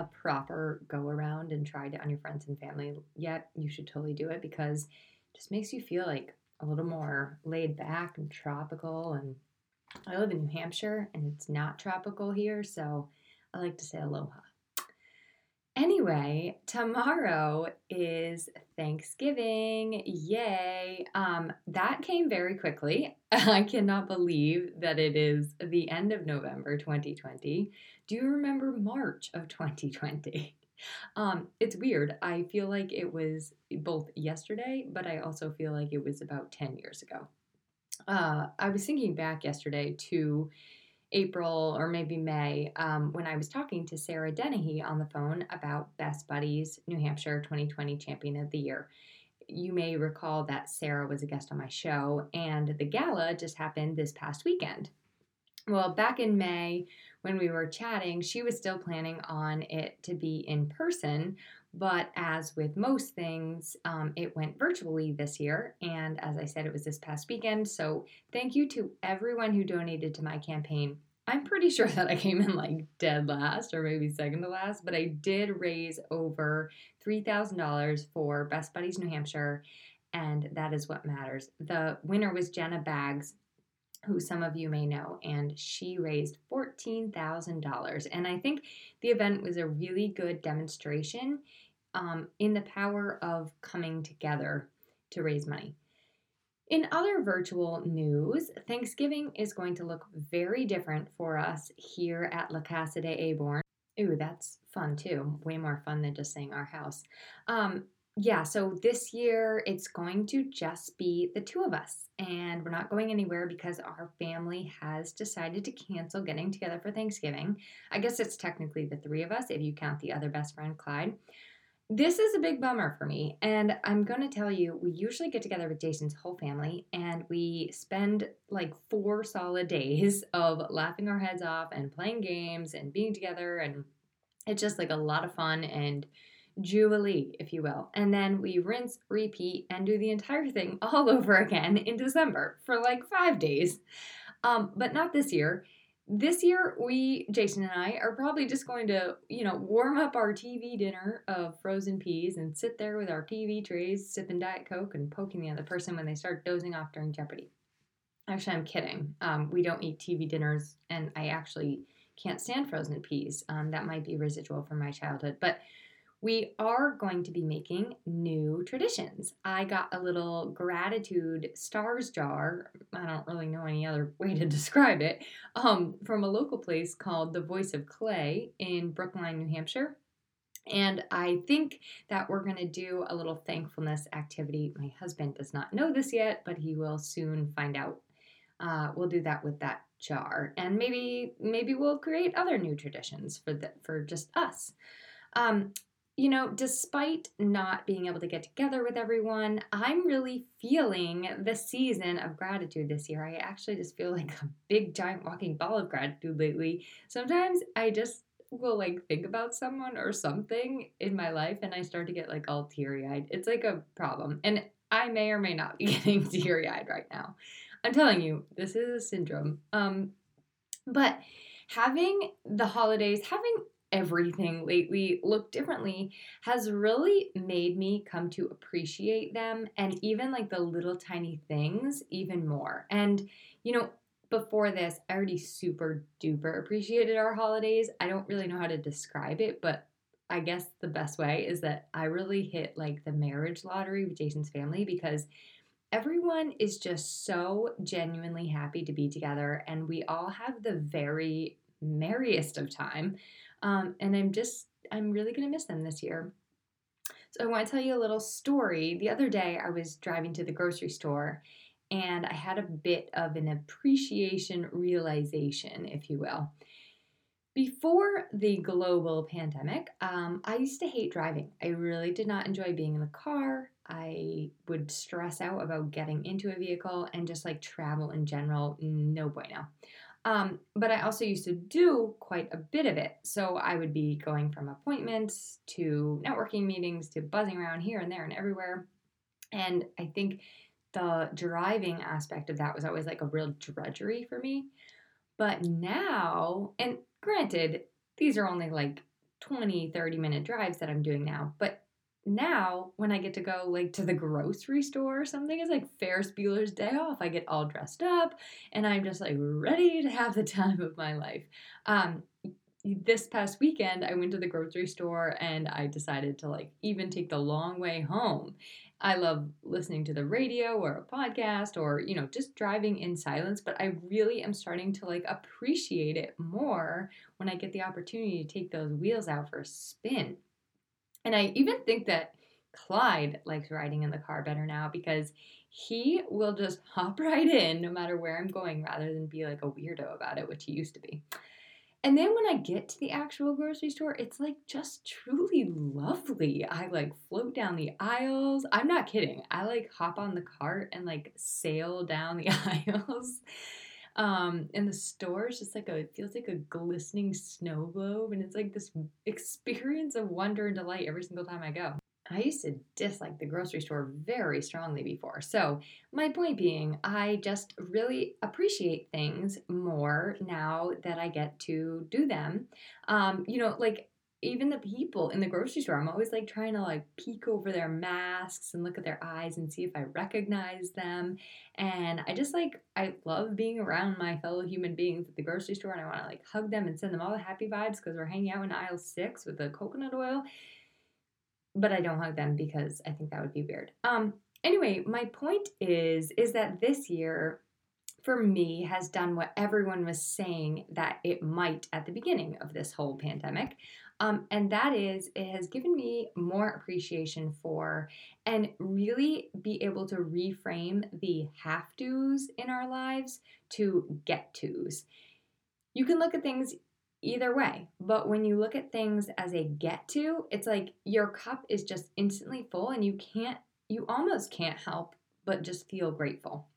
A proper go around and tried it on your friends and family yet, you should totally do it because it just makes you feel like a little more laid back and tropical. And I live in New Hampshire and it's not tropical here, so I like to say aloha. Anyway, tomorrow is Thanksgiving. Yay. Um, that came very quickly. I cannot believe that it is the end of November 2020. Do you remember March of 2020? Um, it's weird. I feel like it was both yesterday, but I also feel like it was about 10 years ago. Uh, I was thinking back yesterday to April or maybe May um, when I was talking to Sarah Dennehy on the phone about Best Buddies New Hampshire 2020 Champion of the Year. You may recall that Sarah was a guest on my show, and the gala just happened this past weekend. Well, back in May, when we were chatting, she was still planning on it to be in person, but as with most things, um, it went virtually this year. And as I said, it was this past weekend. So thank you to everyone who donated to my campaign. I'm pretty sure that I came in like dead last or maybe second to last, but I did raise over $3,000 for Best Buddies New Hampshire, and that is what matters. The winner was Jenna Bags, who some of you may know, and she raised $14,000. And I think the event was a really good demonstration um, in the power of coming together to raise money. In other virtual news, Thanksgiving is going to look very different for us here at La Casa de Aborn. Ooh, that's fun too. Way more fun than just saying our house. Um, yeah, so this year it's going to just be the two of us, and we're not going anywhere because our family has decided to cancel getting together for Thanksgiving. I guess it's technically the three of us if you count the other best friend, Clyde. This is a big bummer for me, and I'm going to tell you, we usually get together with Jason's whole family and we spend like four solid days of laughing our heads off and playing games and being together, and it's just like a lot of fun and jubilee, if you will. And then we rinse, repeat, and do the entire thing all over again in December for like five days. Um, but not this year. This year we jason and i are probably just going to you know warm up our tv dinner of frozen peas and sit there with our tv trays sipping diet coke and poking the other person when they start dozing off during jeopardy. Actually i'm kidding. Um, we don't eat tv dinners and i actually can't stand frozen peas. Um, that might be residual from my childhood. But we are going to be making new traditions. I got a little gratitude stars jar. I don't really know any other way to describe it. Um, from a local place called The Voice of Clay in Brookline, New Hampshire. And I think that we're going to do a little thankfulness activity. My husband does not know this yet, but he will soon find out. Uh, we'll do that with that jar, and maybe maybe we'll create other new traditions for the, for just us. Um, you know, despite not being able to get together with everyone, I'm really feeling the season of gratitude this year. I actually just feel like a big giant walking ball of gratitude lately. Sometimes I just will like think about someone or something in my life and I start to get like all teary eyed. It's like a problem. And I may or may not be getting teary eyed right now. I'm telling you, this is a syndrome. Um, but having the holidays, having everything lately look differently has really made me come to appreciate them and even like the little tiny things even more. And, you know, before this, I already super duper appreciated our holidays. I don't really know how to describe it, but I guess the best way is that I really hit like the marriage lottery with Jason's family because everyone is just so genuinely happy to be together and we all have the very merriest of time um, and I'm just, I'm really going to miss them this year. So I want to tell you a little story. The other day I was driving to the grocery store and I had a bit of an appreciation realization, if you will. Before the global pandemic, um, I used to hate driving. I really did not enjoy being in the car. I would stress out about getting into a vehicle and just like travel in general, no bueno. Um, but I also used to do quite a bit of it. So I would be going from appointments to networking meetings to buzzing around here and there and everywhere. And I think the driving aspect of that was always like a real drudgery for me. But now, and granted, these are only like 20, 30 minute drives that I'm doing now, but now when I get to go like to the grocery store or something, it's like Ferris Bueller's day off. I get all dressed up and I'm just like ready to have the time of my life. Um, this past weekend, I went to the grocery store and I decided to like even take the long way home. I love listening to the radio or a podcast or, you know, just driving in silence, but I really am starting to like appreciate it more when I get the opportunity to take those wheels out for a spin. And I even think that Clyde likes riding in the car better now because he will just hop right in no matter where I'm going rather than be like a weirdo about it, which he used to be. And then when I get to the actual grocery store, it's like just truly lovely. I like float down the aisles. I'm not kidding. I like hop on the cart and like sail down the aisles. Um, and the store is just like a, it feels like a glistening snow globe. And it's like this experience of wonder and delight every single time I go. I used to dislike the grocery store very strongly before. So, my point being, I just really appreciate things more now that I get to do them. Um, you know, like even the people in the grocery store, I'm always like trying to like peek over their masks and look at their eyes and see if I recognize them. And I just like, I love being around my fellow human beings at the grocery store and I want to like hug them and send them all the happy vibes because we're hanging out in aisle six with the coconut oil but I don't hug them because I think that would be weird. Um, anyway, my point is is that this year for me has done what everyone was saying that it might at the beginning of this whole pandemic. Um, and that is, it has given me more appreciation for and really be able to reframe the have tos in our lives to get tos. You can look at things either way. But when you look at things as a get to, it's like your cup is just instantly full and you can't, you almost can't help but just feel grateful.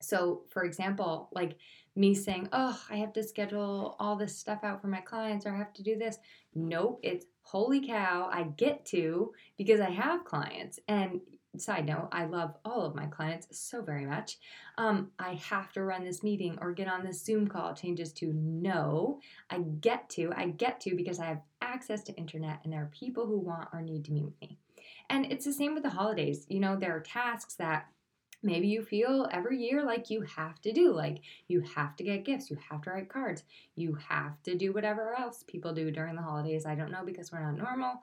So, for example, like me saying, Oh, I have to schedule all this stuff out for my clients or I have to do this. Nope, it's holy cow, I get to because I have clients. And side note, I love all of my clients so very much. Um, I have to run this meeting or get on this Zoom call changes to no. I get to, I get to because I have access to internet and there are people who want or need to meet with me. And it's the same with the holidays. You know, there are tasks that maybe you feel every year like you have to do like you have to get gifts you have to write cards you have to do whatever else people do during the holidays i don't know because we're not normal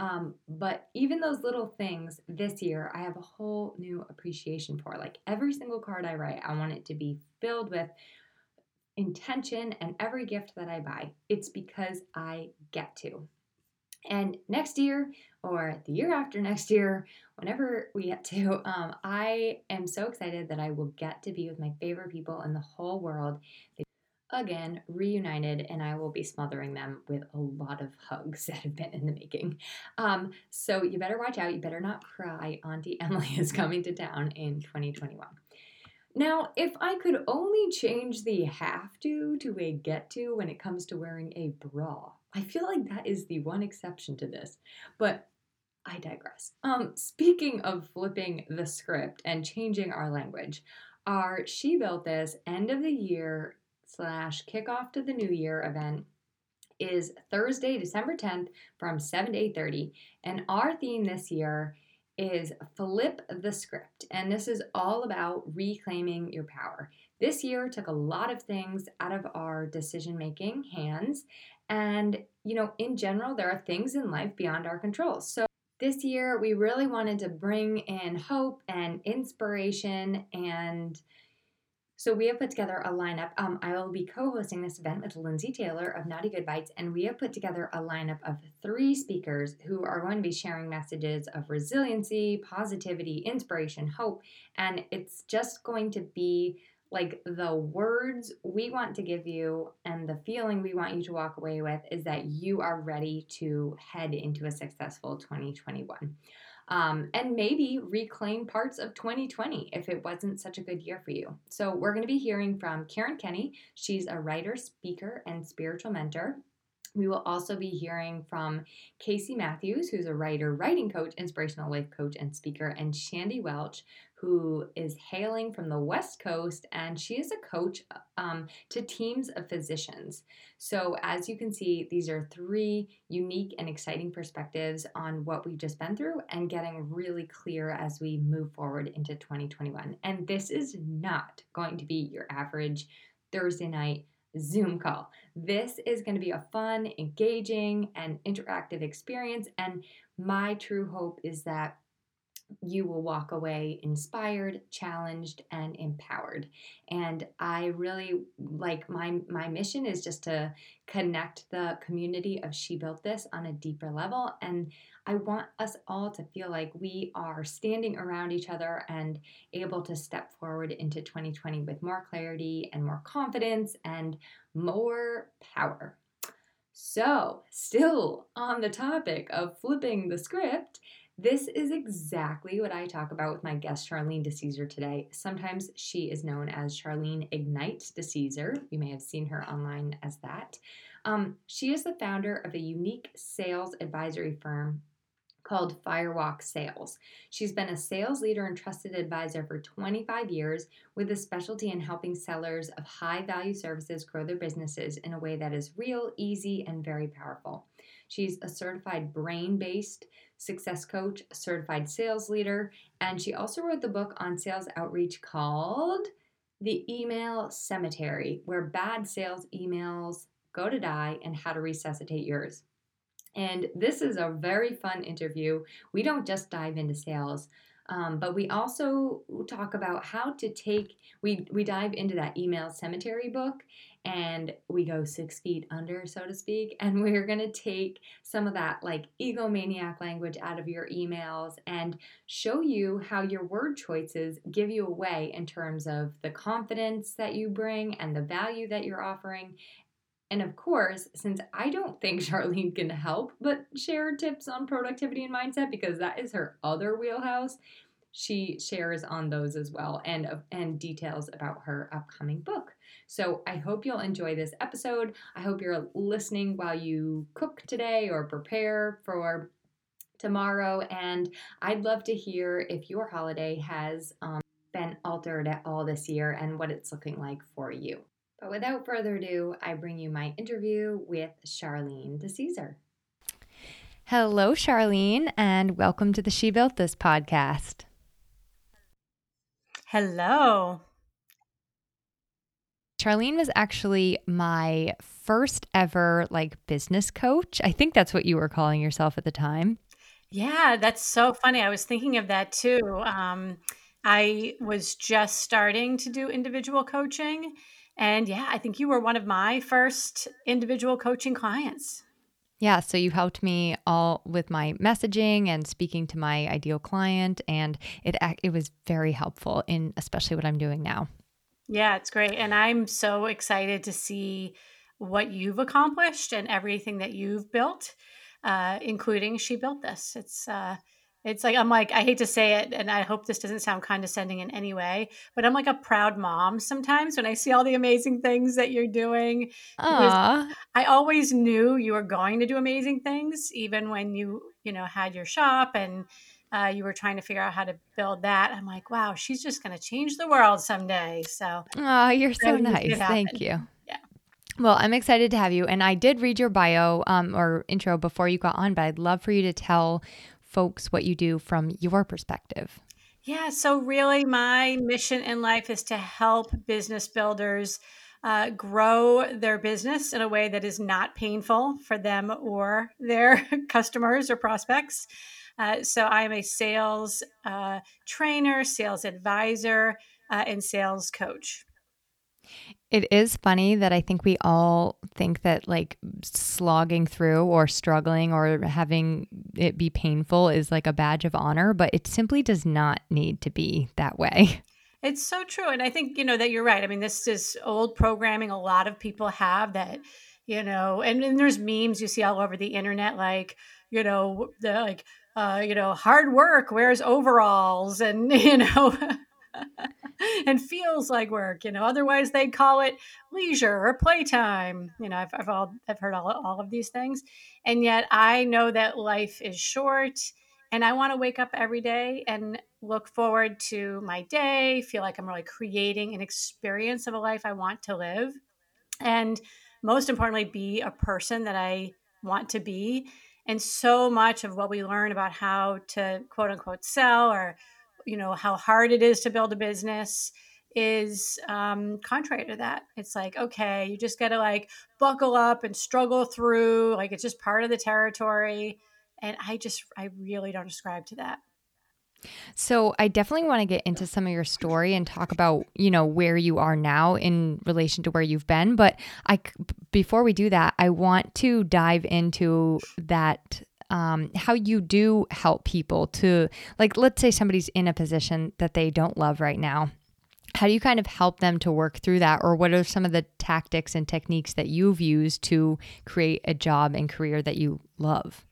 um, but even those little things this year, I have a whole new appreciation for. Like every single card I write, I want it to be filled with intention, and every gift that I buy, it's because I get to. And next year, or the year after next year, whenever we get to, um, I am so excited that I will get to be with my favorite people in the whole world. Again reunited and i will be smothering them with a lot of hugs that have been in the making. Um, so you better watch out. You better not cry. Auntie emily is coming to town in 2021 now if i could only change the have to to a get to when it comes to wearing a bra i feel like that is the one exception to this but I digress. Um, speaking of flipping the script and changing our language, our She Built This end of the year slash kickoff to the new year event is Thursday, December 10th from 7 to 8:30. And our theme this year is flip the script. And this is all about reclaiming your power. This year took a lot of things out of our decision making hands. And, you know, in general, there are things in life beyond our control. So this year, we really wanted to bring in hope and inspiration and So we have put together a lineup. Um, I will be co-hosting this event with Lindsay Taylor of Naughty Good Bites, and we have put together a lineup of three speakers who are going to be sharing messages of resiliency, positivity, inspiration, hope, and it's just going to be like the words we want to give you and the feeling we want you to walk away with is that you are ready to head into a successful 2021 um, and maybe reclaim parts of 2020 if it wasn't such a good year for you. So, we're going to be hearing from Karen Kenny. She's a writer, speaker, and spiritual mentor. We will also be hearing from Casey Matthews, who's a writer, writing coach, inspirational life coach, and speaker, and Shandy Welch, who is hailing from the West Coast, and she is a coach um, to teams of physicians. So, as you can see, these are three unique and exciting perspectives on what we've just been through and getting really clear as we move forward into 2021. And this is not going to be your average Thursday night Zoom call. This is going to be a fun, engaging, and interactive experience. And my true hope is that you will walk away inspired, challenged, and empowered. And I really like my my mission is just to connect the community of She Built This on a deeper level. And I want us all to feel like we are standing around each other and able to step forward into 2020 with more clarity and more confidence and more power. So, still on the topic of flipping the script, this is exactly what I talk about with my guest Charlene DeCesar today. Sometimes she is known as Charlene Ignite DeCesar. You may have seen her online as that. Um, she is the founder of a unique sales advisory firm called Firewalk Sales. She's been a sales leader and trusted advisor for 25 years with a specialty in helping sellers of high value services grow their businesses in a way that is real, easy, and very powerful. She's a certified brain based success coach, certified sales leader, and she also wrote the book on sales outreach called The Email Cemetery, where bad sales emails go to die and how to resuscitate yours. And this is a very fun interview. We don't just dive into sales, um, but we also talk about how to take, we, we dive into that email cemetery book and we go six feet under, so to speak. And we're going to take some of that like egomaniac language out of your emails and show you how your word choices give you away in terms of the confidence that you bring and the value that you're offering. And of course, since I don't think Charlene can help but share tips on productivity and mindset because that is her other wheelhouse, she shares on those as well and and details about her upcoming book. So I hope you'll enjoy this episode. I hope you're listening while you cook today or prepare for tomorrow. And I'd love to hear if your holiday has um, been altered at all this year and what it's looking like for you. But without further ado, I bring you my interview with Charlene DeCesar. Hello, Charlene, and welcome to the She Built This podcast. Hello. Charlene was actually my first ever like business coach. I think that's what you were calling yourself at the time. Yeah, that's so funny. I was thinking of that too. Um, I was just starting to do individual coaching. And yeah, I think you were one of my first individual coaching clients. Yeah, so you helped me all with my messaging and speaking to my ideal client and it it was very helpful in especially what I'm doing now. Yeah, it's great. And I'm so excited to see what you've accomplished and everything that you've built, uh, including She Built This. It's uh it's like I'm like I hate to say it, and I hope this doesn't sound condescending in any way, but I'm like a proud mom sometimes when I see all the amazing things that you're doing. Aww. I always knew you were going to do amazing things, even when you you know had your shop and uh, you were trying to figure out how to build that. I'm like, wow, she's just going to change the world someday. So, oh, you're so nice. Thank you. Yeah. Well, I'm excited to have you. And I did read your bio um, or intro before you got on, but I'd love for you to tell folks what you do from your perspective. Yeah, so really, my mission in life is to help business builders uh, grow their business in a way that is not painful for them or their customers or prospects. Uh, so I am a sales uh, trainer, sales advisor, uh, and sales coach. It is funny that I think we all think that like slogging through or struggling or having it be painful is like a badge of honor, but it simply does not need to be that way. It's so true. And I think, you know, that you're right. I mean, this is old programming a lot of people have that, you know, and, and there's memes you see all over the internet like, you know, the like, uh, you know, hard work wears overalls and, you know, and feels like work. You know, otherwise they call it leisure or playtime. You know, I've I've, all, I've heard all, all of these things, and yet I know that life is short, and I want to wake up every day and look forward to my day. Feel like I'm really creating an experience of a life I want to live, and most importantly, be a person that I want to be. And so much of what we learn about how to quote unquote sell or you know how hard it is to build a business is um, contrary to that. It's like, okay, you just got to like buckle up and struggle through. Like it's just part of the territory. And I just, I really don't ascribe to that. So I definitely want to get into some of your story and talk about, you know, where you are now in relation to where you've been, but I before we do that, I want to dive into that um, how you do help people to, like, let's say somebody's in a position that they don't love right now. How do you kind of help them to work through that? Or what are some of the tactics and techniques that you've used to create a job and career that you love?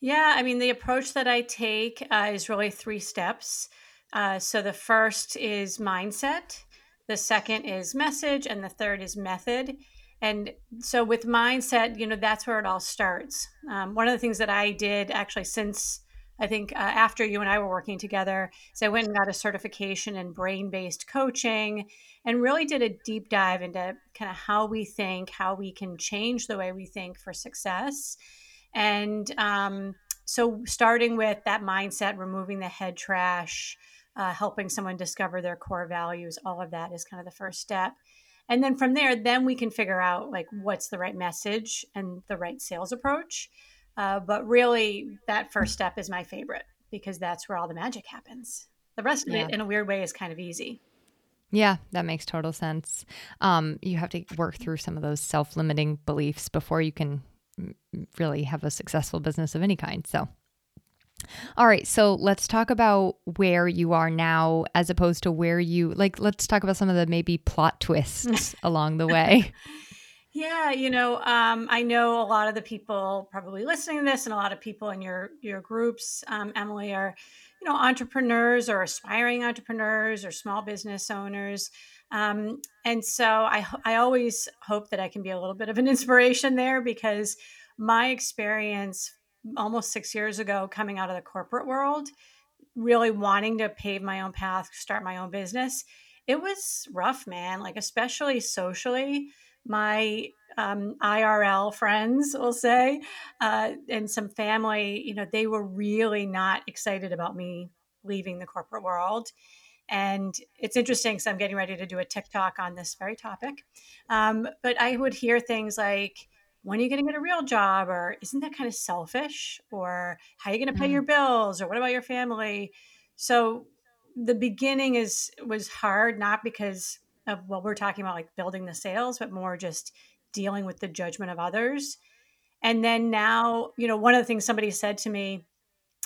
Yeah, I mean, the approach that I take uh, is really three steps. Uh, so the first is mindset, the second is message, and the third is method. And so with mindset, you know, that's where it all starts. Um, one of the things that I did actually since I think uh, after you and I were working together, is I went and got a certification in brain based coaching and really did a deep dive into kind of how we think, how we can change the way we think for success. And um, so, starting with that mindset, removing the head trash, uh, helping someone discover their core values, all of that is kind of the first step and then from there then we can figure out like what's the right message and the right sales approach uh, but really that first step is my favorite because that's where all the magic happens the rest of yeah. it in a weird way is kind of easy yeah, that makes total sense. Um, you have to work through some of those self limiting beliefs before you can really have a successful business of any kind. So, all right, so let's talk about where you are now as opposed to where you like let's talk about some of the maybe plot twists along the way. Yeah, you know, um, I know a lot of the people probably listening to this and a lot of people in your your groups, um, Emily, are you know entrepreneurs or aspiring entrepreneurs or small business owners. Um, and so I, I always hope that I can be a little bit of an inspiration there because my experience almost six years ago coming out of the corporate world really wanting to pave my own path start my own business it was rough man. Like especially socially my um, irl friends will say uh, and some family you know they were really not excited about me leaving the corporate world. And it's interesting because i'm getting ready to do a tiktok on this very topic. Um, but i would hear things like when are you going to get a real job or isn't that kind of selfish? Or how are you going to pay mm. your bills? Or what about your family? So the beginning is was hard not because of what we're talking about like building the sales but more just dealing with the judgment of others. And then now you know one of the things somebody said to me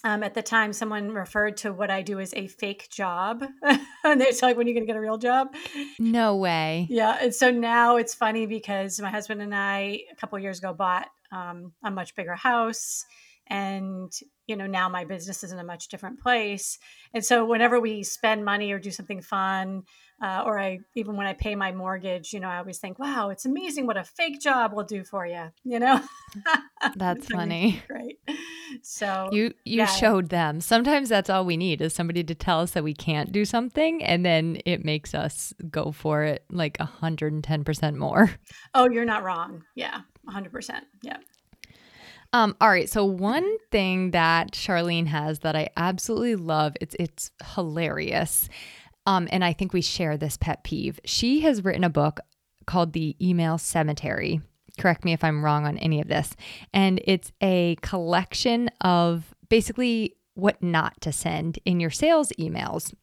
um, at the time, someone referred to what I do as a fake job. and they're like, when are you going to get a real job? No way. Yeah. And so now it's funny because my husband and I, a couple years ago, bought um, a much bigger house and you know now my business is in a much different place and so whenever we spend money or do something fun uh, or i even when i pay my mortgage you know i always think wow it's amazing what a fake job will do for you you know that's funny great so you you yeah. showed them sometimes that's all we need is somebody to tell us that we can't do something and then it makes us go for it like 110% more oh you're not wrong yeah 100% yeah um, all right. So one thing that Charlene has that I absolutely love, it's it's hilarious. Um, and I think we share this pet peeve. She has written a book called The Email Cemetery. Correct me if I'm wrong on any of this. And it's a collection of basically what not to send in your sales emails.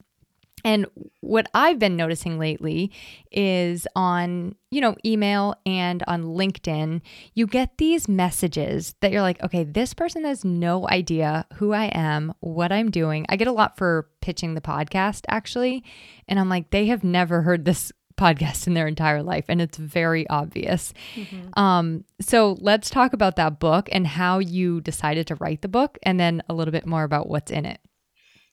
And what I've been noticing lately is on, you know, email and on LinkedIn, you get these messages that you're like, okay, this person has no idea who I am, what I'm doing. I get a lot for pitching the podcast actually. And I'm like, they have never heard this podcast in their entire life and it's very obvious. Mm-hmm. Um, so let's talk about that book and how you decided to write the book and then a little bit more about what's in it.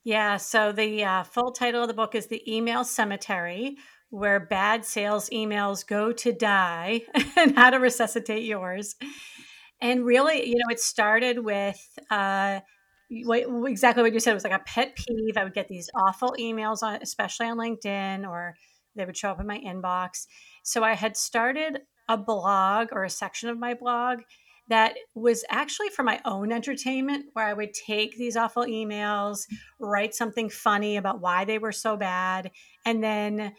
Yeah. So the uh, full title of the book is The Email Cemetery Where Bad Sales Emails Go to Die and How to Resuscitate Yours. And really, you know, it started with uh, what, exactly what you said. It was like a pet peeve. I would get these awful emails, on, especially on LinkedIn, or they would show up in my inbox. So I had started a blog or a section of my blog that was actually for my own entertainment, where I would take these awful emails, write something funny about why they were so bad. And then eh,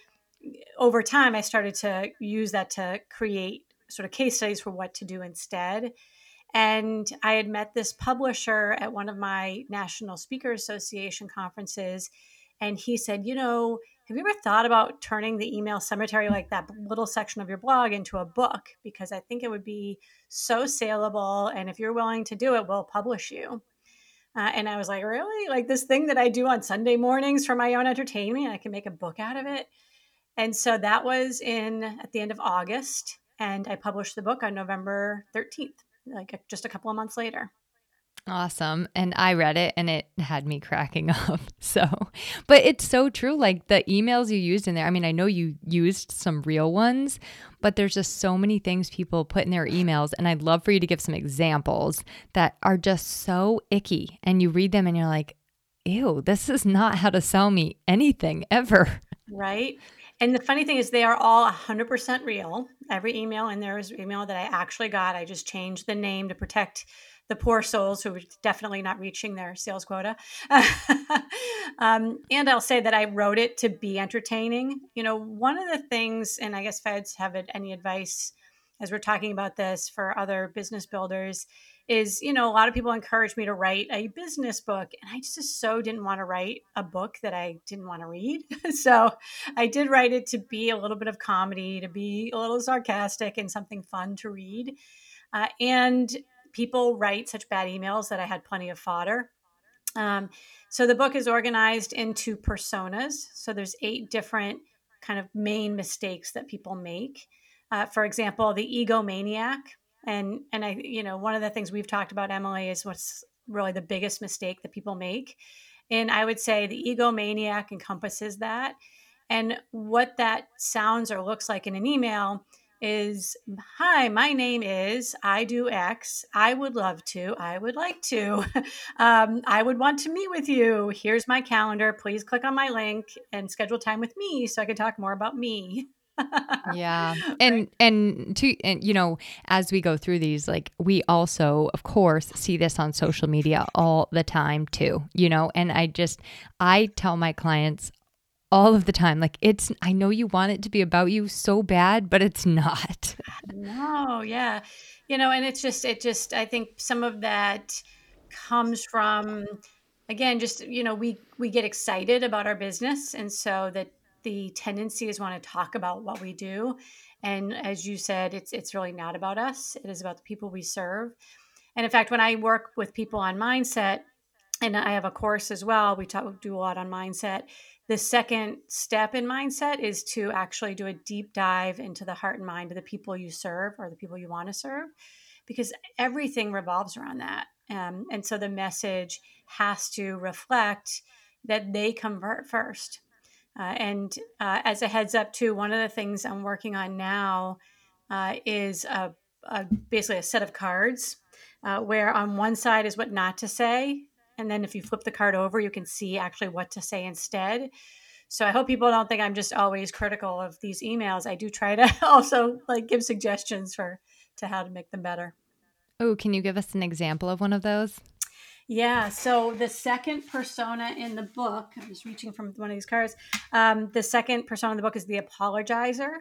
over time, I started to use that to create sort of case studies for what to do instead. And I had met this publisher at one of my National Speaker Association conferences. And he said, You know, have you ever thought about turning the email cemetery, like that little section of your blog, into a book? Because I think it would be so saleable. And if you're willing to do it, we'll publish you. Uh, and I was like, really? Like this thing that I do on Sunday mornings for my own entertainment, I can make a book out of it. And so that was in at the end of August. And I published the book on November 13th, like just a couple of months later. Awesome. And I read it and it had me cracking up. So, but it's so true. Like the emails you used in there, I mean, I know you used some real ones, but there's just so many things people put in their emails. And I'd love for you to give some examples that are just so icky. And you read them and you're like, ew, this is not how to sell me anything ever. Right. And the funny thing is, they are all 100% real. Every email in there is email that I actually got. I just changed the name to protect the poor souls who are definitely not reaching their sales quota. um, and I'll say that I wrote it to be entertaining. You know, one of the things, and I guess feds have any advice as we're talking about this for other business builders is you know a lot of people encourage me to write a business book and i just so didn't want to write a book that i didn't want to read so i did write it to be a little bit of comedy to be a little sarcastic and something fun to read uh, and people write such bad emails that I had plenty of fodder. Um, so the book is organized into personas. So there's eight different kind of main mistakes that people make. Uh, for example, the egomaniac, and and I, you know, one of the things we've talked about, Emily, is what's really the biggest mistake that people make. And I would say the egomaniac encompasses that. And what that sounds or looks like in an email is hi my name is i do x i would love to i would like to um, i would want to meet with you here's my calendar please click on my link and schedule time with me so i can talk more about me yeah and right. and to and you know as we go through these like we also of course see this on social media all the time too you know and i just i tell my clients all of the time. Like it's I know you want it to be about you so bad, but it's not. no, yeah. You know, and it's just it just I think some of that comes from again just you know we we get excited about our business and so that the tendency is want to talk about what we do and as you said it's it's really not about us it is about the people we serve and in fact when i work with people on mindset and i have a course as well we talk do a lot on mindset the second step in mindset is to actually do a deep dive into the heart and mind of the people you serve or the people you want to serve, because everything revolves around that. Um, and so the message has to reflect that they convert first. Uh, and uh, as a heads up, too, one of the things I'm working on now uh, is a, a, basically a set of cards uh, where on one side is what not to say, and then if you flip the card over, you can see actually what to say instead. So I hope people don't think I'm just always critical of these emails. I do try to also like give suggestions for to how to make them better. Oh, can you give us an example of one of those? Yeah. So the second persona in the book, I'm just reaching from one of these cards. Um, the second persona in the book is the apologizer,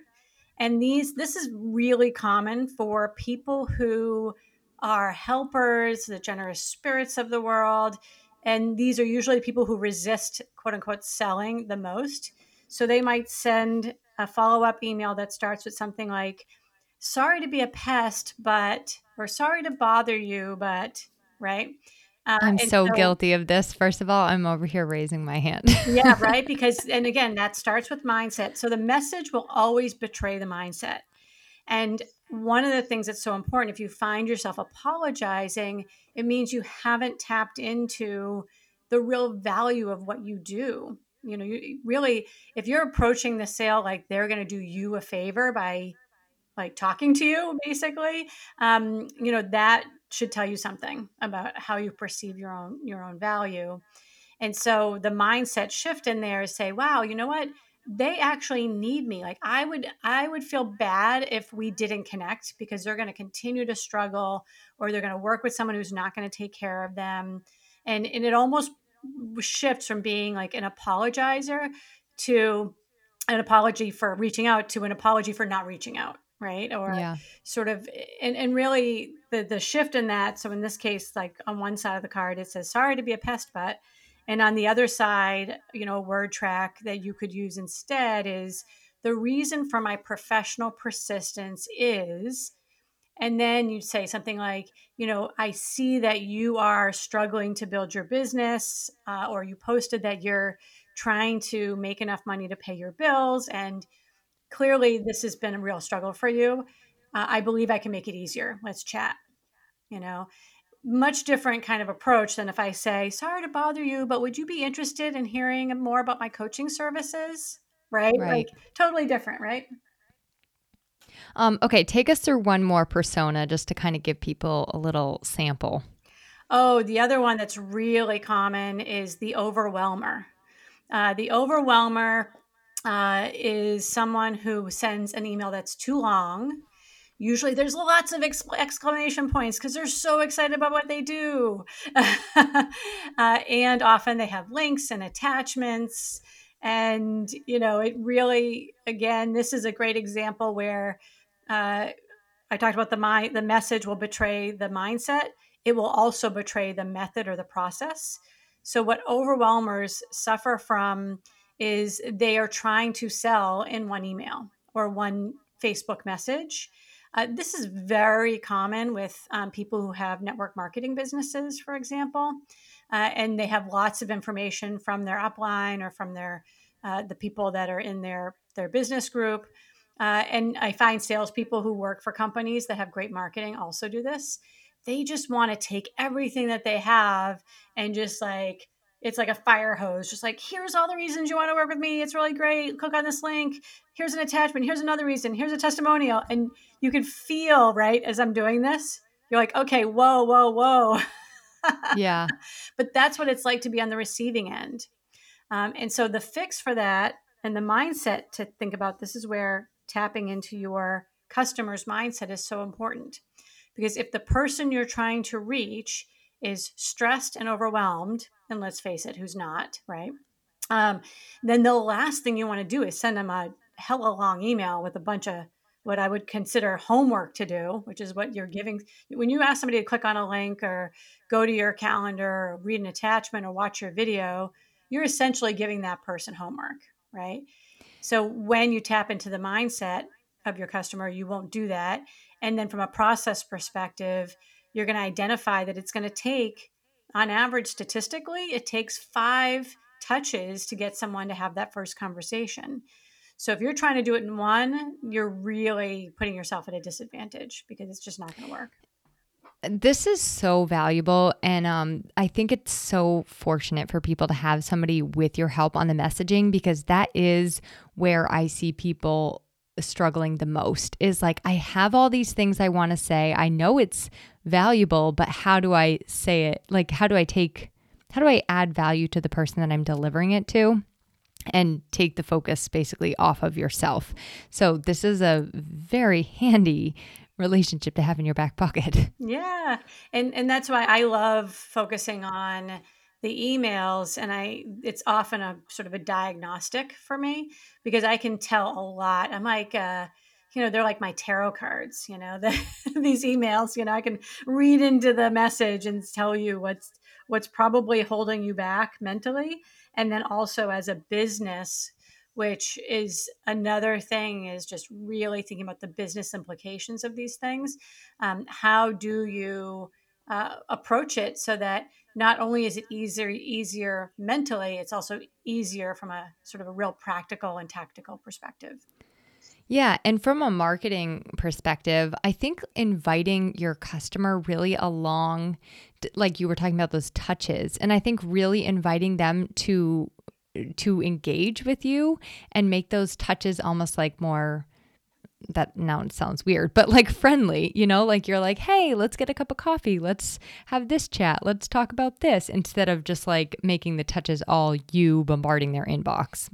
and these this is really common for people who are helpers, the generous spirits of the world, and these are usually people who resist quote unquote selling the most. So they might send a follow up email that starts with something like, sorry to be a pest, but, or sorry to bother you, but, right? Uh, I'm so, so, guilty of this. First of all, I'm over here raising my hand. yeah, right. Because, and again, that starts with mindset. So the message will always betray the mindset. And one of the things that's so important, if you find yourself apologizing, it means you haven't tapped into the real value of what you do. You know, you really, if you're approaching the sale like they're going to do you a favor by like talking to you, basically, um, you know, that should tell you something about how you perceive your own your own value. And so the mindset shift in there is say, wow, you know what? They actually need me. Like I would I would feel bad if we didn't connect because they're going to continue to struggle or they're going to work with someone who's not going to take care of them. And and it almost shifts from being like an apologizer to an apology for reaching out to an apology for not reaching out right or yeah. sort of and, and really the the shift in that so in this case like on one side of the card it says sorry to be a pest but and on the other side you know a word track that you could use instead is the reason for my professional persistence is and then you'd say something like you know i see that you are struggling to build your business uh, or you posted that you're trying to make enough money to pay your bills and clearly this has been a real struggle for you. Uh, I believe I can make it easier. Let's chat. You know, much different kind of approach than if I say, sorry to bother you, but would you be interested in hearing more about my coaching services? Right? Right. Like totally different, right? Um, okay, take us through one more persona just to kind of give people a little sample. Oh, the other one that's really common is the overwhelmer. Uh, the overwhelmer uh, is someone who sends an email that's too long. Usually there's lots of exclamation points because they're so excited about what they do. uh, and often they have links and attachments. And, you know, it really, again, this is a great example where uh, I talked about the, my, the message will betray the mindset. It will also betray the method or the process. So, what overwhelmers suffer from is they are trying to sell in one email or one Facebook message. Uh, this is very common with um, people who have network marketing businesses, for example, uh, and they have lots of information from their upline or from their uh, the people that are in their their business group. Uh, and I find salespeople who work for companies that have great marketing also do this. They just want to take everything that they have and just like it's like a fire hose, just like, here's all the reasons you want to work with me. It's really great. Click on this link. Here's an attachment. Here's another reason. Here's a testimonial. And you can feel, right, as I'm doing this, you're like, okay, whoa, whoa, whoa. yeah. But that's what it's like to be on the receiving end. Um, and so the fix for that and the mindset to think about this is where tapping into your customer's mindset is so important. Because if the person you're trying to reach is stressed and overwhelmed, and let's face it, who's not, right? Um, then the last thing you want to do is send them a hella long email with a bunch of what I would consider homework to do, which is what you're giving. When you ask somebody to click on a link or go to your calendar or read an attachment or watch your video, you're essentially giving that person homework, right? So when you tap into the mindset of your customer, you won't do that. And then from a process perspective, you're going to identify that it's going to take, on average, statistically, it takes five touches to get someone to have that first conversation. So if you're trying to do it in one, you're really putting yourself at a disadvantage because it's just not going to work. This is so valuable. And um, I think it's so fortunate for people to have somebody with your help on the messaging because that is where I see people struggling the most is like, I have all these things I want to say. I know it's valuable, but how do I say it? Like, how do I take, how do I add value to the person that I'm delivering it to? And take the focus basically off of yourself. So, this is a very handy relationship to have in your back pocket. Yeah. And and that's why I love focusing on the emails and I it's often a sort of a diagnostic for me because I can tell a lot. I'm like uh you know they're like my tarot cards you know the, these emails you know i can read into the message and tell you what's what's probably holding you back mentally and then also as a business which is another thing is just really thinking about the business implications of these things um, how do you uh, approach it so that not only is it easier easier mentally it's also easier from a sort of a real practical and tactical perspective yeah. And from a marketing perspective, I think inviting your customer really along, like you were talking about those touches, and I think really inviting them to to engage with you and make those touches almost like more that now sounds weird, but like friendly, you know, like you're like, hey, let's get a cup of coffee. Let's have this chat. Let's talk about this instead of just like making the touches all you bombarding their inbox.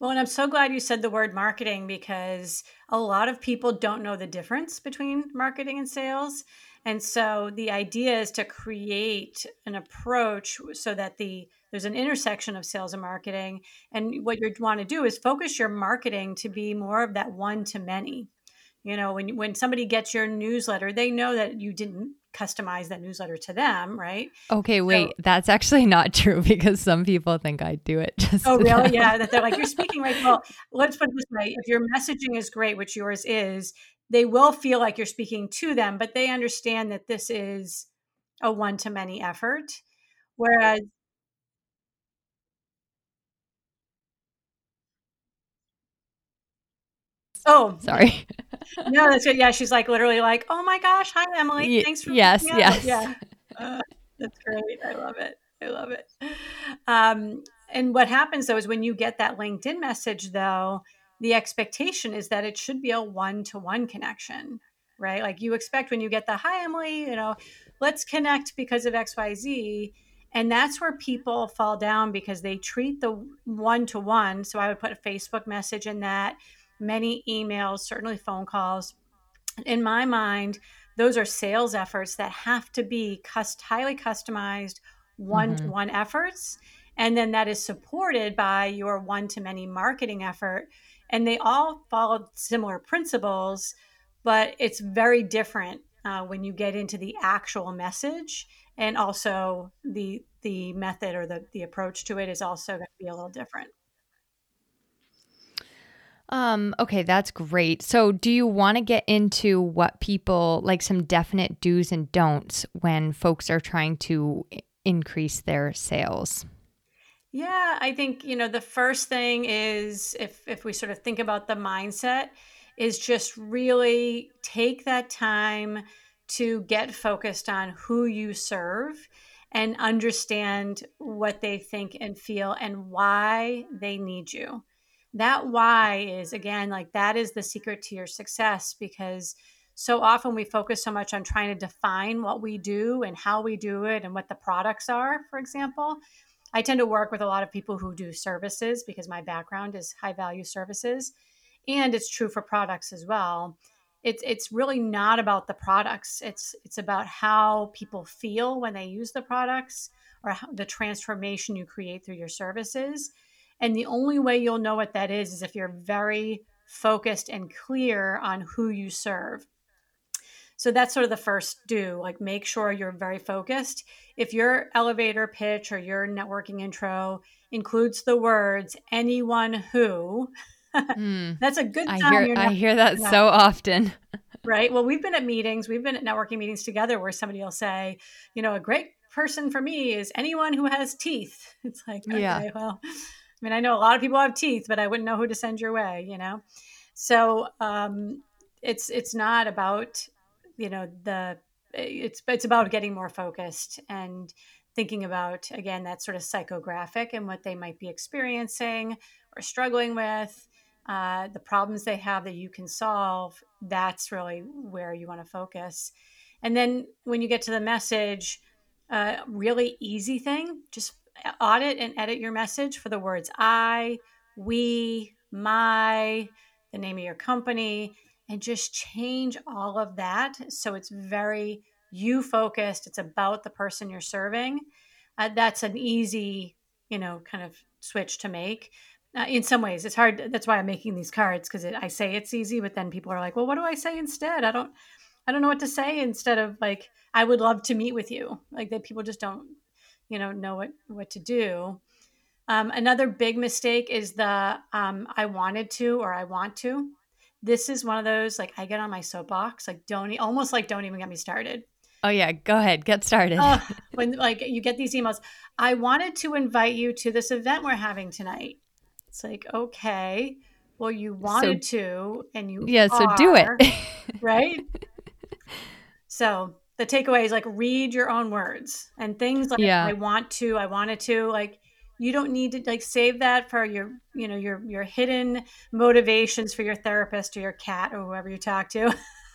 Well, and I'm so glad you said the word marketing because a lot of people don't know the difference between marketing and sales. And so the idea is to create an approach so that the there's an intersection of sales and marketing. And what you want to do is focus your marketing to be more of that one to many. You know, when when somebody gets your newsletter, they know that you didn't customize that newsletter to them, right? Okay, wait, so, that's actually not true because some people think I do it just. Oh, really? Them. Yeah, that they're like you're speaking right. Well, let's put it this way: if your messaging is great, which yours is, they will feel like you're speaking to them, but they understand that this is a one to many effort. Whereas Oh, sorry. no, that's good. Yeah, she's like literally like, "Oh my gosh, hi Emily, thanks for yes, yes, yeah." Uh, that's great. I love it. I love it. Um, and what happens though is when you get that LinkedIn message, though, the expectation is that it should be a one-to-one connection, right? Like you expect when you get the "Hi Emily," you know, let's connect because of X, Y, Z. And that's where people fall down because they treat the one to one. So I would put a Facebook message in that many emails, certainly phone calls. In my mind, those are sales efforts that have to be cust- highly customized, one to one efforts. And then that is supported by your one to many marketing effort. And they all follow similar principles, but it's very different uh, when you get into the actual message and also the the method or the, the approach to it is also going to be a little different um, okay, that's great. So, do you want to get into what people like some definite do's and don'ts when folks are trying to increase their sales? Yeah, I think, you know, the first thing is if if we sort of think about the mindset is just really take that time to get focused on who you serve and understand what they think and feel and why they need you. That why is again like that is the secret to your success because so often we focus so much on trying to define what we do and how we do it and what the products are for example i tend to work with a lot of people who do services because my background is high value services and it's true for products as well. It's it's really not about the products. It's it's about how people feel when they use the products or how, the transformation you create through your services. And the only way you'll know what that is is if you're very focused and clear on who you serve. So that's sort of the first do, like make sure you're very focused. If your elevator pitch or your networking intro includes the words anyone who, mm, that's a good I hear I hear that so often. right? Well, we've been at meetings, we've been at networking meetings together where somebody will say, you know, a great person for me is anyone who has teeth. It's like, okay, yeah. well, I mean, I know a lot of people have teeth, but I wouldn't know who to send your way, you know? So um, it's, it's not about, you know, the, it's, it's about getting more focused and thinking about, again, that sort of psychographic and what they might be experiencing or struggling with, uh, the problems they have that you can solve. That's really where you want to focus. And then when you get to the message, uh, really easy thing, just audit and edit your message for the words I, we, my, the name of your company, and just change all of that so it's very you focused. It's about the person you're serving. Uh, that's an easy, you know, kind of switch to make. Uh, in some ways, it's hard. That's why I'm making these cards because I say it's easy, but then people are like, "Well, what do I say instead?" I don't, I don't know what to say instead of like, "I would love to meet with you." Like that, people just don't you know know what what to do um, another big mistake is the um, i wanted to or i want to this is one of those like i get on my soapbox like don't almost like don't even get me started. Oh yeah go ahead get started. Uh, when like you get these emails. I wanted to invite you to this event we're having tonight. It's like okay well you wanted so, to and you yeah are, so do it. right? So the takeaway is like read your own words and things like yeah. I want to, I wanted to, like you don't need to like save that for your, you know, your your hidden motivations for your therapist or your cat or whoever you talk to.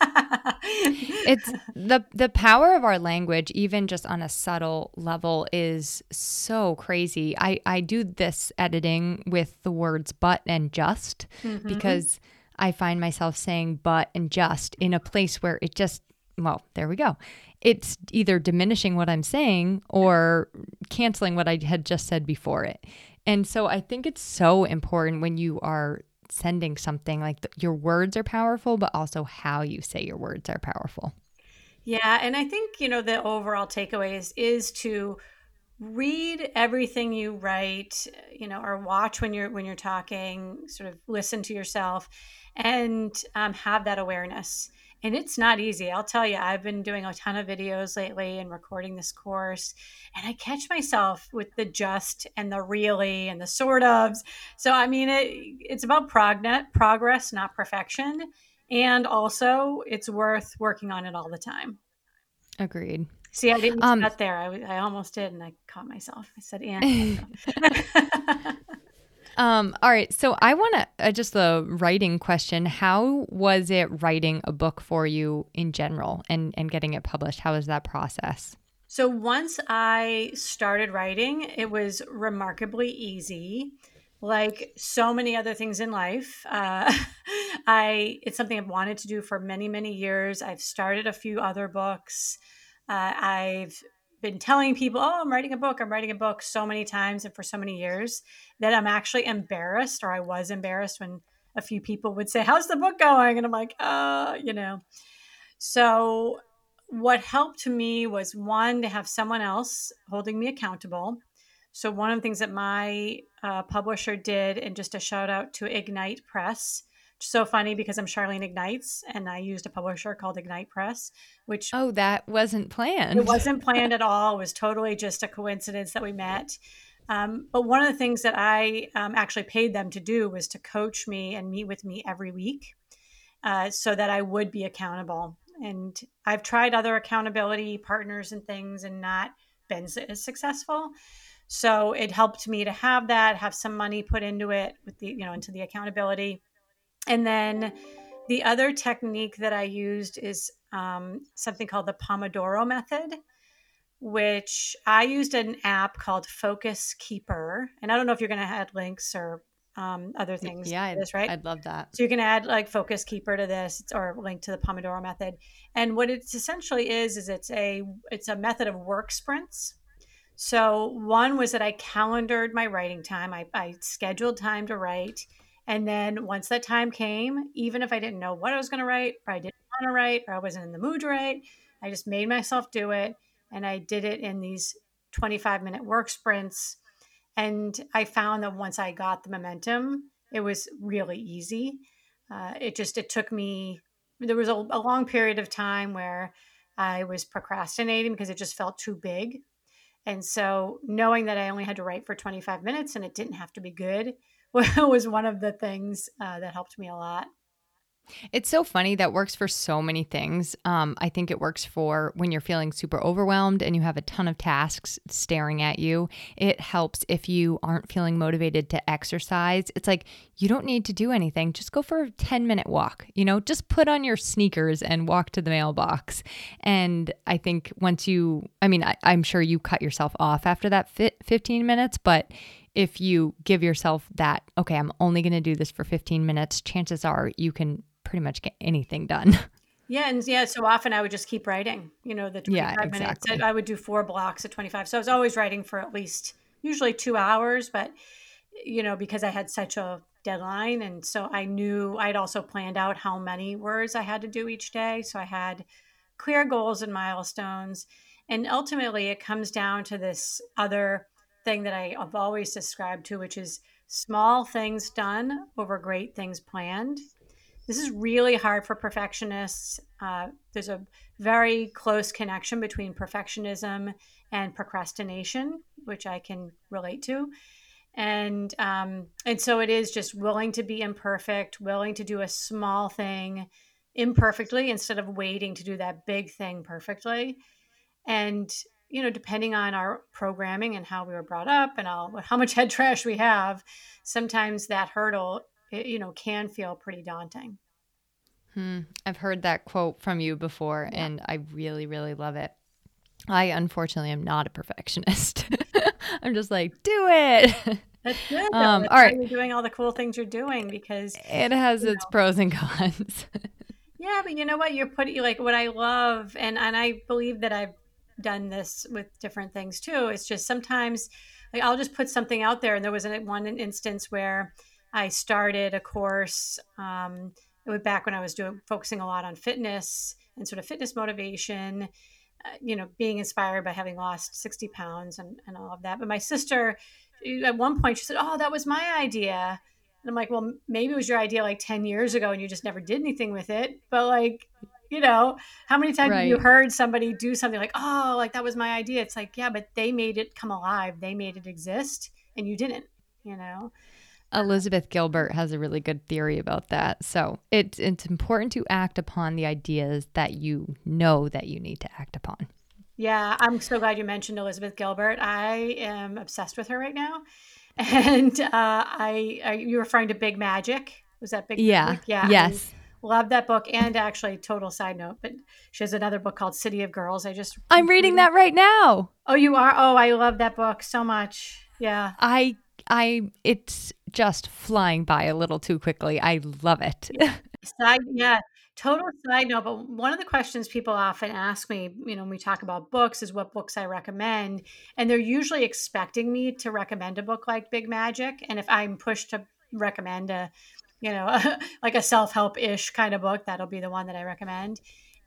it's the the power of our language even just on a subtle level is so crazy i i do this editing with the words but and just mm-hmm. because i find myself saying but and just in a place where it just well, there we go. It's either diminishing what I'm saying or canceling what I had just said before it. And so I think it's so important when you are sending something like the, your words are powerful, but also how you say your words are powerful. Yeah. And I think, you know, the overall takeaway is, is to read everything you write you know or watch when you're when you're talking sort of listen to yourself and um, have that awareness and it's not easy. I'll tell you, I've been doing a ton of videos lately and recording this course, and I catch myself with the just and the really and the sort ofs. So, I mean, it, it's about prognet, progress, not perfection. And also, it's worth working on it all the time. Agreed. See, I didn't um, there. I, I almost did, and I caught myself. I said, "And." Um, all right. So I want to uh, just the writing question. How was it writing a book for you in general and, and getting it published? How was that process? So once I started writing, it was remarkably easy. Like so many other things in life, uh, I it's something I've wanted to do for many many years. I've started a few other books. Uh, I've been telling people, oh, I'm writing a book, I'm writing a book so many times and for so many years that I'm actually embarrassed, or I was embarrassed when a few people would say, How's the book going? And I'm like, uh, you know. So, what helped me was one, to have someone else holding me accountable. So, one of the things that my uh, publisher did, and just a shout out to Ignite Press, so funny because I'm Charlene Ignites and I used a publisher called Ignite Press, which Oh, that wasn't planned. It wasn't planned at all. It was totally just a coincidence that we met. Um, but one of the things that I um, actually paid them to do was to coach me and meet with me every week uh, so that I would be accountable. And I've tried other accountability partners and things and not been as successful. So it helped me to have that, have some money put into it with the, you know, into the accountability and then the other technique that I used is um, something called the Pomodoro method, which I used an app called Focus Keeper. And I don't know if you're going to add links or um, other things. Yeah, this, right? I'd love that. So you can add like Focus Keeper to this or link to the Pomodoro method. And what it essentially is is it's a it's a method of work sprints. So one was that I calendared my writing time. I, I scheduled time to write and then once that time came, even if I didn't know what I was going to write, or I didn't want to write, or I wasn't in the mood to write, I just made myself do it. And I did it in these 25 minute work sprints. And I found that once I got the momentum, it was really easy. Uh, it just, it took me, there was a, a long period of time where I was procrastinating because it just felt too big. And so knowing that I only had to write for 25 minutes and it didn't have to be good was one of the things uh, that helped me a lot. It's so funny that works for so many things. Um, I think it works for when you're feeling super overwhelmed and you have a ton of tasks staring at you. It helps if you aren't feeling motivated to exercise. It's like you don't need to do anything. Just go for a 10 minute walk. You know, just put on your sneakers and walk to the mailbox. And I think once you, I mean, I, am sure you cut yourself off after that 15 minutes, but if you give yourself that, okay, I'm only going to do this for 15 minutes, chances are you can pretty much get anything done. Yeah, and yeah, so often I would just keep writing. You know, the 25 yeah, exactly. minutes. I would do four blocks at 25. So I was always writing for at least usually 2 hours, but you know, because I had such a deadline and so I knew I'd also planned out how many words I had to do each day, so I had clear goals and milestones. And ultimately, it comes down to this other thing that I have always described to, which is small things done over great things planned. This is really hard for perfectionists. Uh, there's a very close connection between perfectionism and procrastination, which I can relate to. And um, and so it is just willing to be imperfect, willing to do a small thing imperfectly instead of waiting to do that big thing perfectly. And you know, depending on our programming and how we were brought up and all, how much head trash we have, sometimes that hurdle, you know, can feel pretty daunting. Hmm. I've heard that quote from you before, yeah. and I really, really love it. I unfortunately am not a perfectionist. I'm just like, do it. That's good. Um, That's all right. You're doing all the cool things you're doing because it has its know. pros and cons. yeah, but you know what? You're putting like what I love, and and I believe that I've done this with different things too. It's just sometimes like I'll just put something out there, and there was one instance where I started a course. Um, it was back when I was doing focusing a lot on fitness and sort of fitness motivation. Uh, you know, being inspired by having lost 60 pounds and, and all of that. But my sister, at one point, she said, Oh, that was my idea. And I'm like, Well, maybe it was your idea like 10 years ago and you just never did anything with it. But like, you know, how many times right. have you heard somebody do something like, Oh, like that was my idea? It's like, Yeah, but they made it come alive, they made it exist, and you didn't, you know? Elizabeth Gilbert has a really good theory about that. So it's it's important to act upon the ideas that you know that you need to act upon. Yeah, I'm so glad you mentioned Elizabeth Gilbert. I am obsessed with her right now. And uh, I, are you referring to Big Magic? Was that Big yeah. Magic? Yeah. Yes. I love that book. And actually, total side note, but she has another book called City of Girls. I just I'm reading that right now. Oh, you are? Oh, I love that book so much. Yeah. I I it's just flying by a little too quickly. I love it. Side, yeah, total side note. But one of the questions people often ask me, you know, when we talk about books, is what books I recommend, and they're usually expecting me to recommend a book like Big Magic. And if I'm pushed to recommend a, you know, like a self help ish kind of book, that'll be the one that I recommend.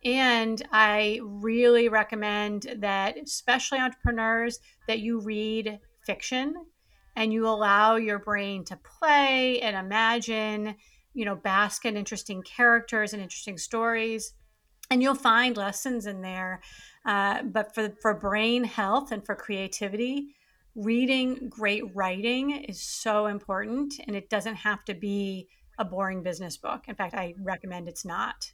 And I really recommend that, especially entrepreneurs, that you read fiction and you allow your brain to play and imagine, you know, bask in interesting characters and interesting stories. And you'll find lessons in there. Uh, but for, for brain health and for creativity, reading great writing is so important. And it doesn't have to be a boring business book. In fact, I recommend it's not.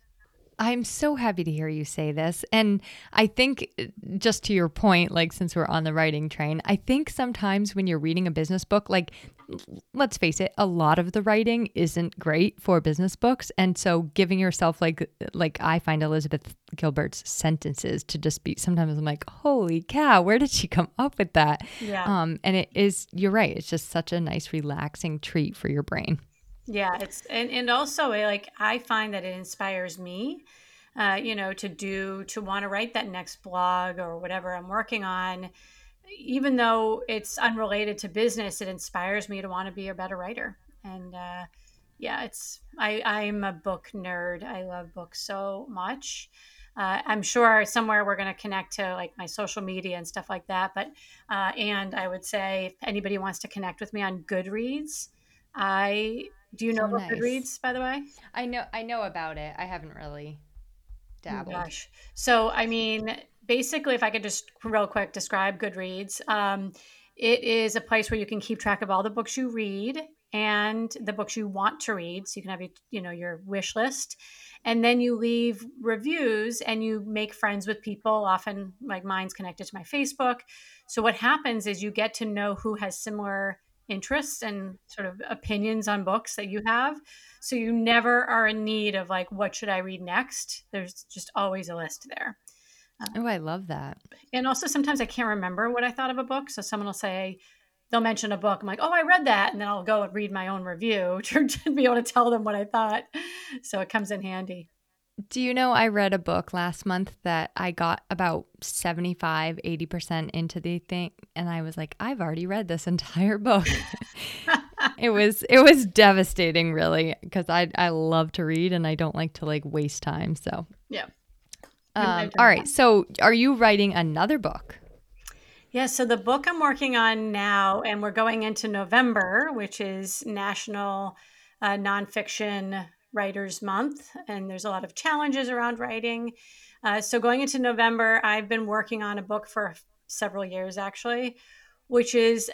I'm so happy to hear you say this. And I think, just to your point, like since we're on the writing train, I think sometimes when you're reading a business book, like let's face it, a lot of the writing isn't great for business books. And so giving yourself like like I find Elizabeth Gilbert's sentences to just be sometimes I'm like, holy cow, where did she come up with that? Yeah. Um, and it is you're right, it's just such a nice relaxing treat for your brain. Yeah, it's and and also eh, like I find that it inspires me, uh, you know, to do to want to write that next blog or whatever I'm working on. Even though it's unrelated to business, it inspires me to want to be a better writer. And uh, yeah, it's I I'm a book nerd. I love books so much. Uh, I'm sure somewhere we're going to connect to like my social media and stuff like that. But uh, and I would say if anybody wants to connect with me on Goodreads, I do you know oh, about nice. Goodreads, by the way? I know I know about it. I haven't really oh dabbled. Oh gosh. So I mean, basically, if I could just real quick describe Goodreads, um, it is a place where you can keep track of all the books you read and the books you want to read. So you can have your, you know, your wish list, and then you leave reviews and you make friends with people. Often, like mine's connected to my Facebook. So what happens is you get to know who has similar interests and sort of opinions on books that you have. So you never are in need of like, what should I read next? There's just always a list there. Uh, oh, I love that. And also sometimes I can't remember what I thought of a book. So someone will say, they'll mention a book. I'm like, oh, I read that. And then I'll go and read my own review to, to be able to tell them what I thought. So it comes in handy. Do you know I read a book last month that I got about 75, 80% into the thing and I was like, I've already read this entire book. it was it was devastating really because I I love to read and I don't like to like waste time. So Yeah. Um, all right. So, are you writing another book? Yeah, so the book I'm working on now, and we're going into November, which is National uh, Nonfiction Writers Month, and there's a lot of challenges around writing. Uh, so going into November, I've been working on a book for several years actually, which is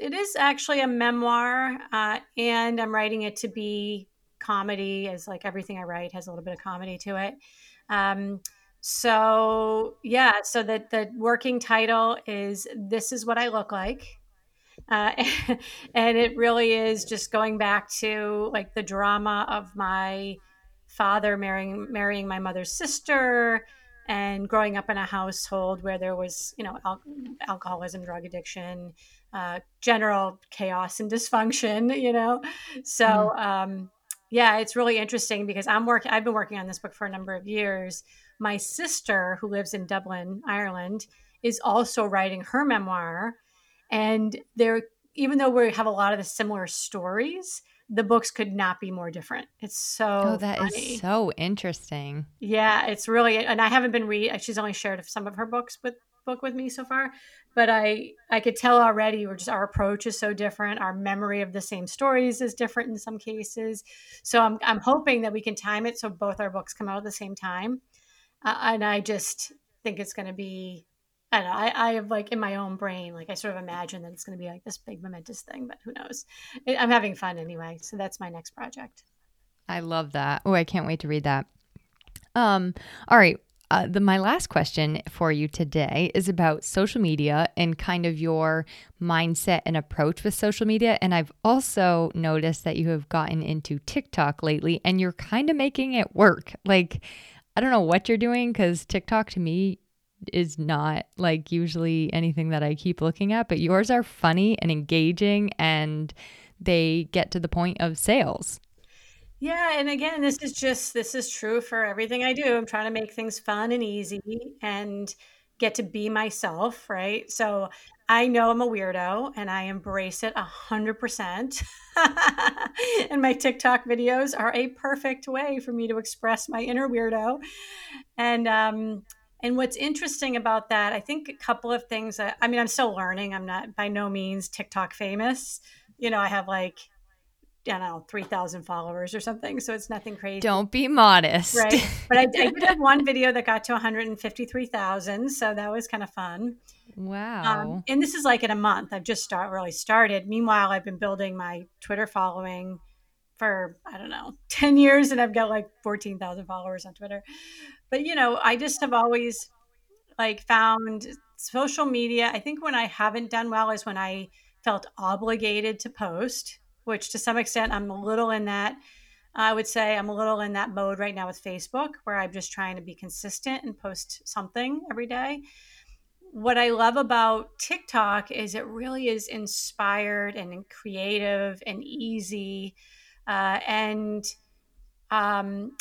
it is actually a memoir, uh, and I'm writing it to be comedy, as like everything I write has a little bit of comedy to it. Um, so yeah, so that the working title is "This Is What I Look Like." Uh, and it really is just going back to like the drama of my father marrying marrying my mother's sister and growing up in a household where there was you know al- alcoholism drug addiction uh, general chaos and dysfunction you know so mm. um, yeah it's really interesting because i'm working i've been working on this book for a number of years my sister who lives in dublin ireland is also writing her memoir and there even though we have a lot of the similar stories the books could not be more different. It's so oh that funny. is so interesting. Yeah it's really and i haven't been read she's only shared some of her books with book with me so far but i i could tell already we're just our approach is so different. Our memory of the same stories is different in some cases. So i'm, I'm hoping that we can time it so both our books come out at the same time. Uh, and i just think it's going to be I don't know. I, I have like in my own brain, like I sort of imagine that it's going to be like this big momentous thing, but who knows? I'm having fun anyway. So that's my next project. I love that. Oh, I can't wait to read that. Um, all right. Uh, the, my last question for you today is about social media and kind of your mindset and approach with social media. And I've also noticed that you have gotten into TikTok lately and you're kind of making it work. Like, I don't know what you're doing because TikTok to me is not like usually anything that I keep looking at, but yours are funny and engaging and they get to the point of sales. Yeah, and again, this is just this is true for everything I do. I'm trying to make things fun and easy and get to be myself, right? So I know I'm a weirdo and I embrace it a hundred percent. And my TikTok videos are a perfect way for me to express my inner weirdo. And um and what's interesting about that, I think a couple of things. That, I mean, I'm still learning. I'm not by no means TikTok famous. You know, I have like I don't know, 3,000 followers or something. So it's nothing crazy. Don't be modest. Right. But I, I did have one video that got to 153,000. So that was kind of fun. Wow. Um, and this is like in a month. I've just start really started. Meanwhile, I've been building my Twitter following for, I don't know, 10 years and I've got like 14,000 followers on Twitter. But you know i just have always like found social media i think when i haven't done well is when i felt obligated to post which to some extent i'm a little in that i would say i'm a little in that mode right now with facebook where i'm just trying to be consistent and post something every day. What i love about tiktok is it really is inspired and creative and easy uh, and um,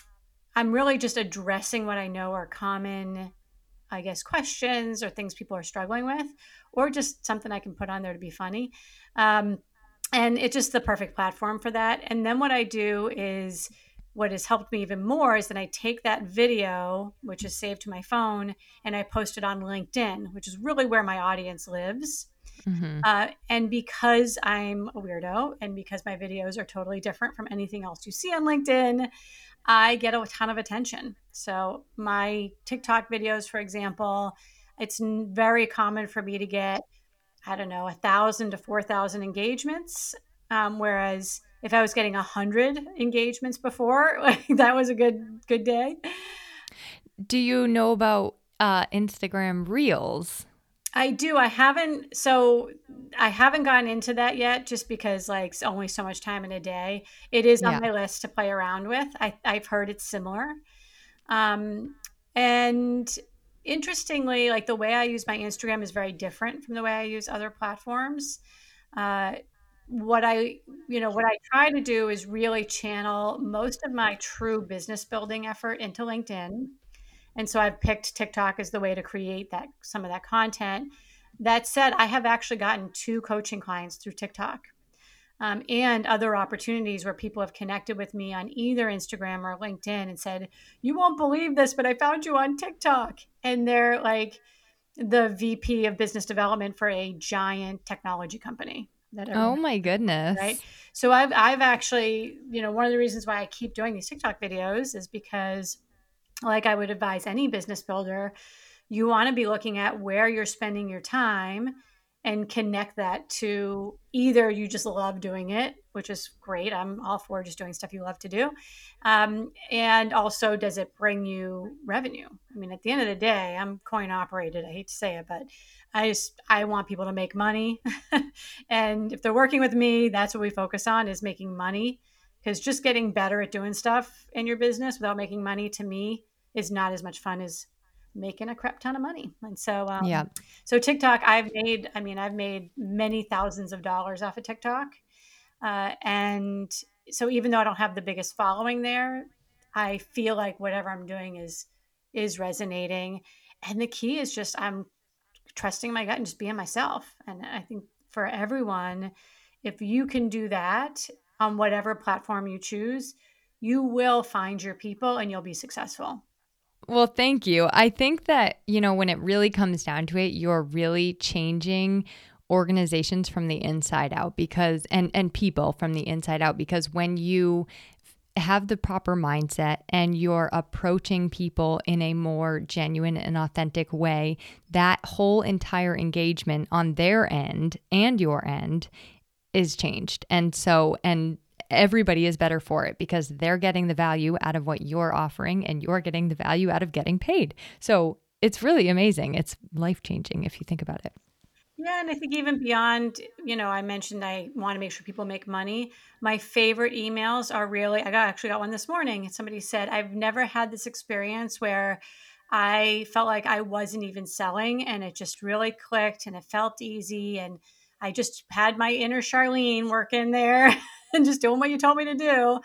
I'm really just addressing what I know are common, I guess, questions or things people are struggling with, or just something I can put on there to be funny. Um, and it's just the perfect platform for that. And then what I do is what has helped me even more is that I take that video, which is saved to my phone, and I post it on LinkedIn, which is really where my audience lives. Mm-hmm. Uh, and because I'm a weirdo and because my videos are totally different from anything else you see on LinkedIn, I get a ton of attention. So, my TikTok videos, for example, it's very common for me to get, I don't know, a thousand to 4,000 engagements. Um, whereas if I was getting a hundred engagements before, like, that was a good, good day. Do you know about uh, Instagram Reels? I do. I haven't. So I haven't gotten into that yet, just because like it's only so much time in a day. It is on my list to play around with. I, I've heard it's similar, um, and interestingly, like the way I use my Instagram is very different from the way I use other platforms. Uh, what I, you know, what I try to do is really channel most of my true business building effort into LinkedIn and so I've picked TikTok as the way to create that some of that content. That said, I have actually gotten two coaching clients through TikTok. um, and other opportunities where people have connected with me on either Instagram or LinkedIn and said, You won't believe this, but I found you on TikTok. And they're like the VP of business development for a giant technology company. That oh my goodness. Right. So I've I've actually, you know, one of the reasons why I keep doing these TikTok videos is because like I would advise any business builder, you want to be looking at where you're spending your time and connect that to either you just love doing it, which is great. I'm all for just doing stuff you love to do. Um, and also, does it bring you revenue? I mean, at the end of the day, I'm coin operated. I hate to say it, but I just I want people to make money. and if they're working with me, that's what we focus on is making money. Because just getting better at doing stuff in your business without making money to me is not as much fun as making a crap ton of money. And so, um, yeah. So TikTok, I've made, I mean, I've made many thousands of dollars off of TikTok. Uh, and so even though I don't have the biggest following there, I feel like whatever I'm doing is, is resonating. And the key is just, I'm trusting my gut and just being myself. And I think for everyone, if you can do that on whatever platform you choose, you will find your people and you'll be successful. Well, thank you. I think that, you know, when it really comes down to it, you're really changing organizations from the inside out because and and people from the inside out because when you have the proper mindset and you're approaching people in a more genuine and authentic way, that whole entire engagement on their end and your end is changed. And so, and everybody is better for it because they're getting the value out of what you're offering and you're getting the value out of getting paid. So it's really amazing. It's life changing if you think about it. Yeah, and I think even beyond, you know, I mentioned I want to make sure people make money. My favorite emails are really I got actually got one this morning. Somebody said, I've never had this experience where I felt like I wasn't even selling and it just really clicked and it felt easy and I just had my inner Charlene working there and just doing what you told me to do.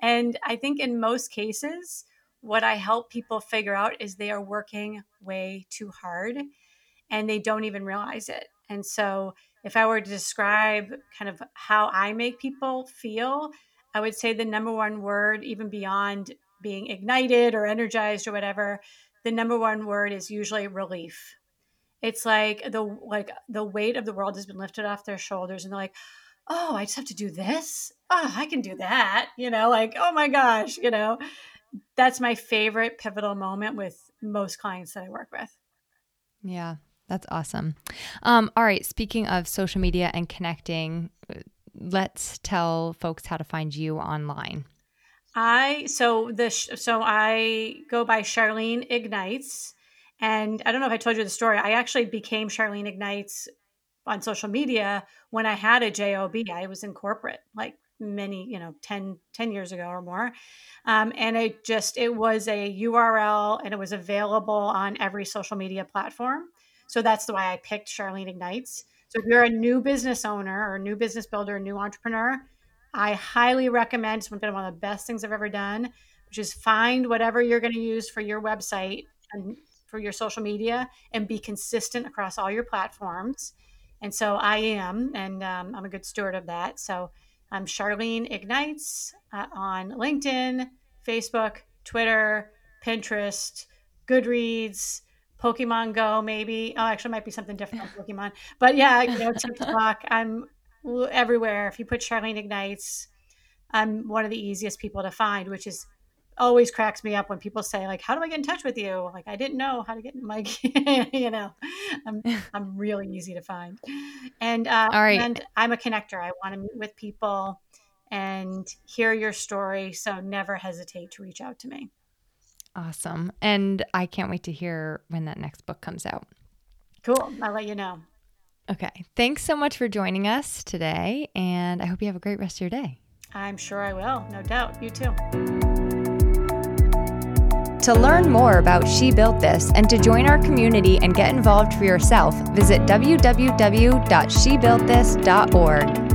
And I think in most cases, what I help people figure out is they are working way too hard and they don't even realize it. And so, if I were to describe kind of how I make people feel, I would say the number one word, even beyond being ignited or energized or whatever, the number one word is usually relief. It's like the like the weight of the world has been lifted off their shoulders and they're like, oh, I just have to do this. Oh, I can do that. You know, like, oh my gosh, you know, that's my favorite pivotal moment with most clients that I work with. Yeah, that's awesome. Um, all right. Speaking of social media and connecting, let's tell folks how to find you online. I so the so I go by Charlene Ignites, and I don't know if I told you the story. I actually became Charlene Ignites on social media when I had a job. I was in corporate like many, you know, 10, 10 years ago or more. Um, and it just, it was a URL and it was available on every social media platform. So that's the why I picked Charlene Ignites. So if you're a new business owner or new business builder, new entrepreneur, I highly recommend, it's been one of the best things I've ever done, which is find whatever you're going to use for your website and for your social media and be consistent across all your platforms and so I am, and um, I'm a good steward of that. So I'm Charlene Ignites uh, on LinkedIn, Facebook, Twitter, Pinterest, Goodreads, Pokemon Go, maybe. Oh, actually, might be something different on Pokemon. But yeah, you know, TikTok. I'm everywhere. If you put Charlene Ignites, I'm one of the easiest people to find, which is always cracks me up when people say like how do i get in touch with you? Like i didn't know how to get in my you know? I'm i'm really easy to find. And uh, all right. and i'm a connector. I want to meet with people and hear your story so never hesitate to reach out to me. Awesome. And i can't wait to hear when that next book comes out. Cool. I'll let you know. Okay. Thanks so much for joining us today and i hope you have a great rest of your day. I'm sure i will. No doubt. You too to learn more about She Built This and to join our community and get involved for yourself, visit www.shebuiltthis.org.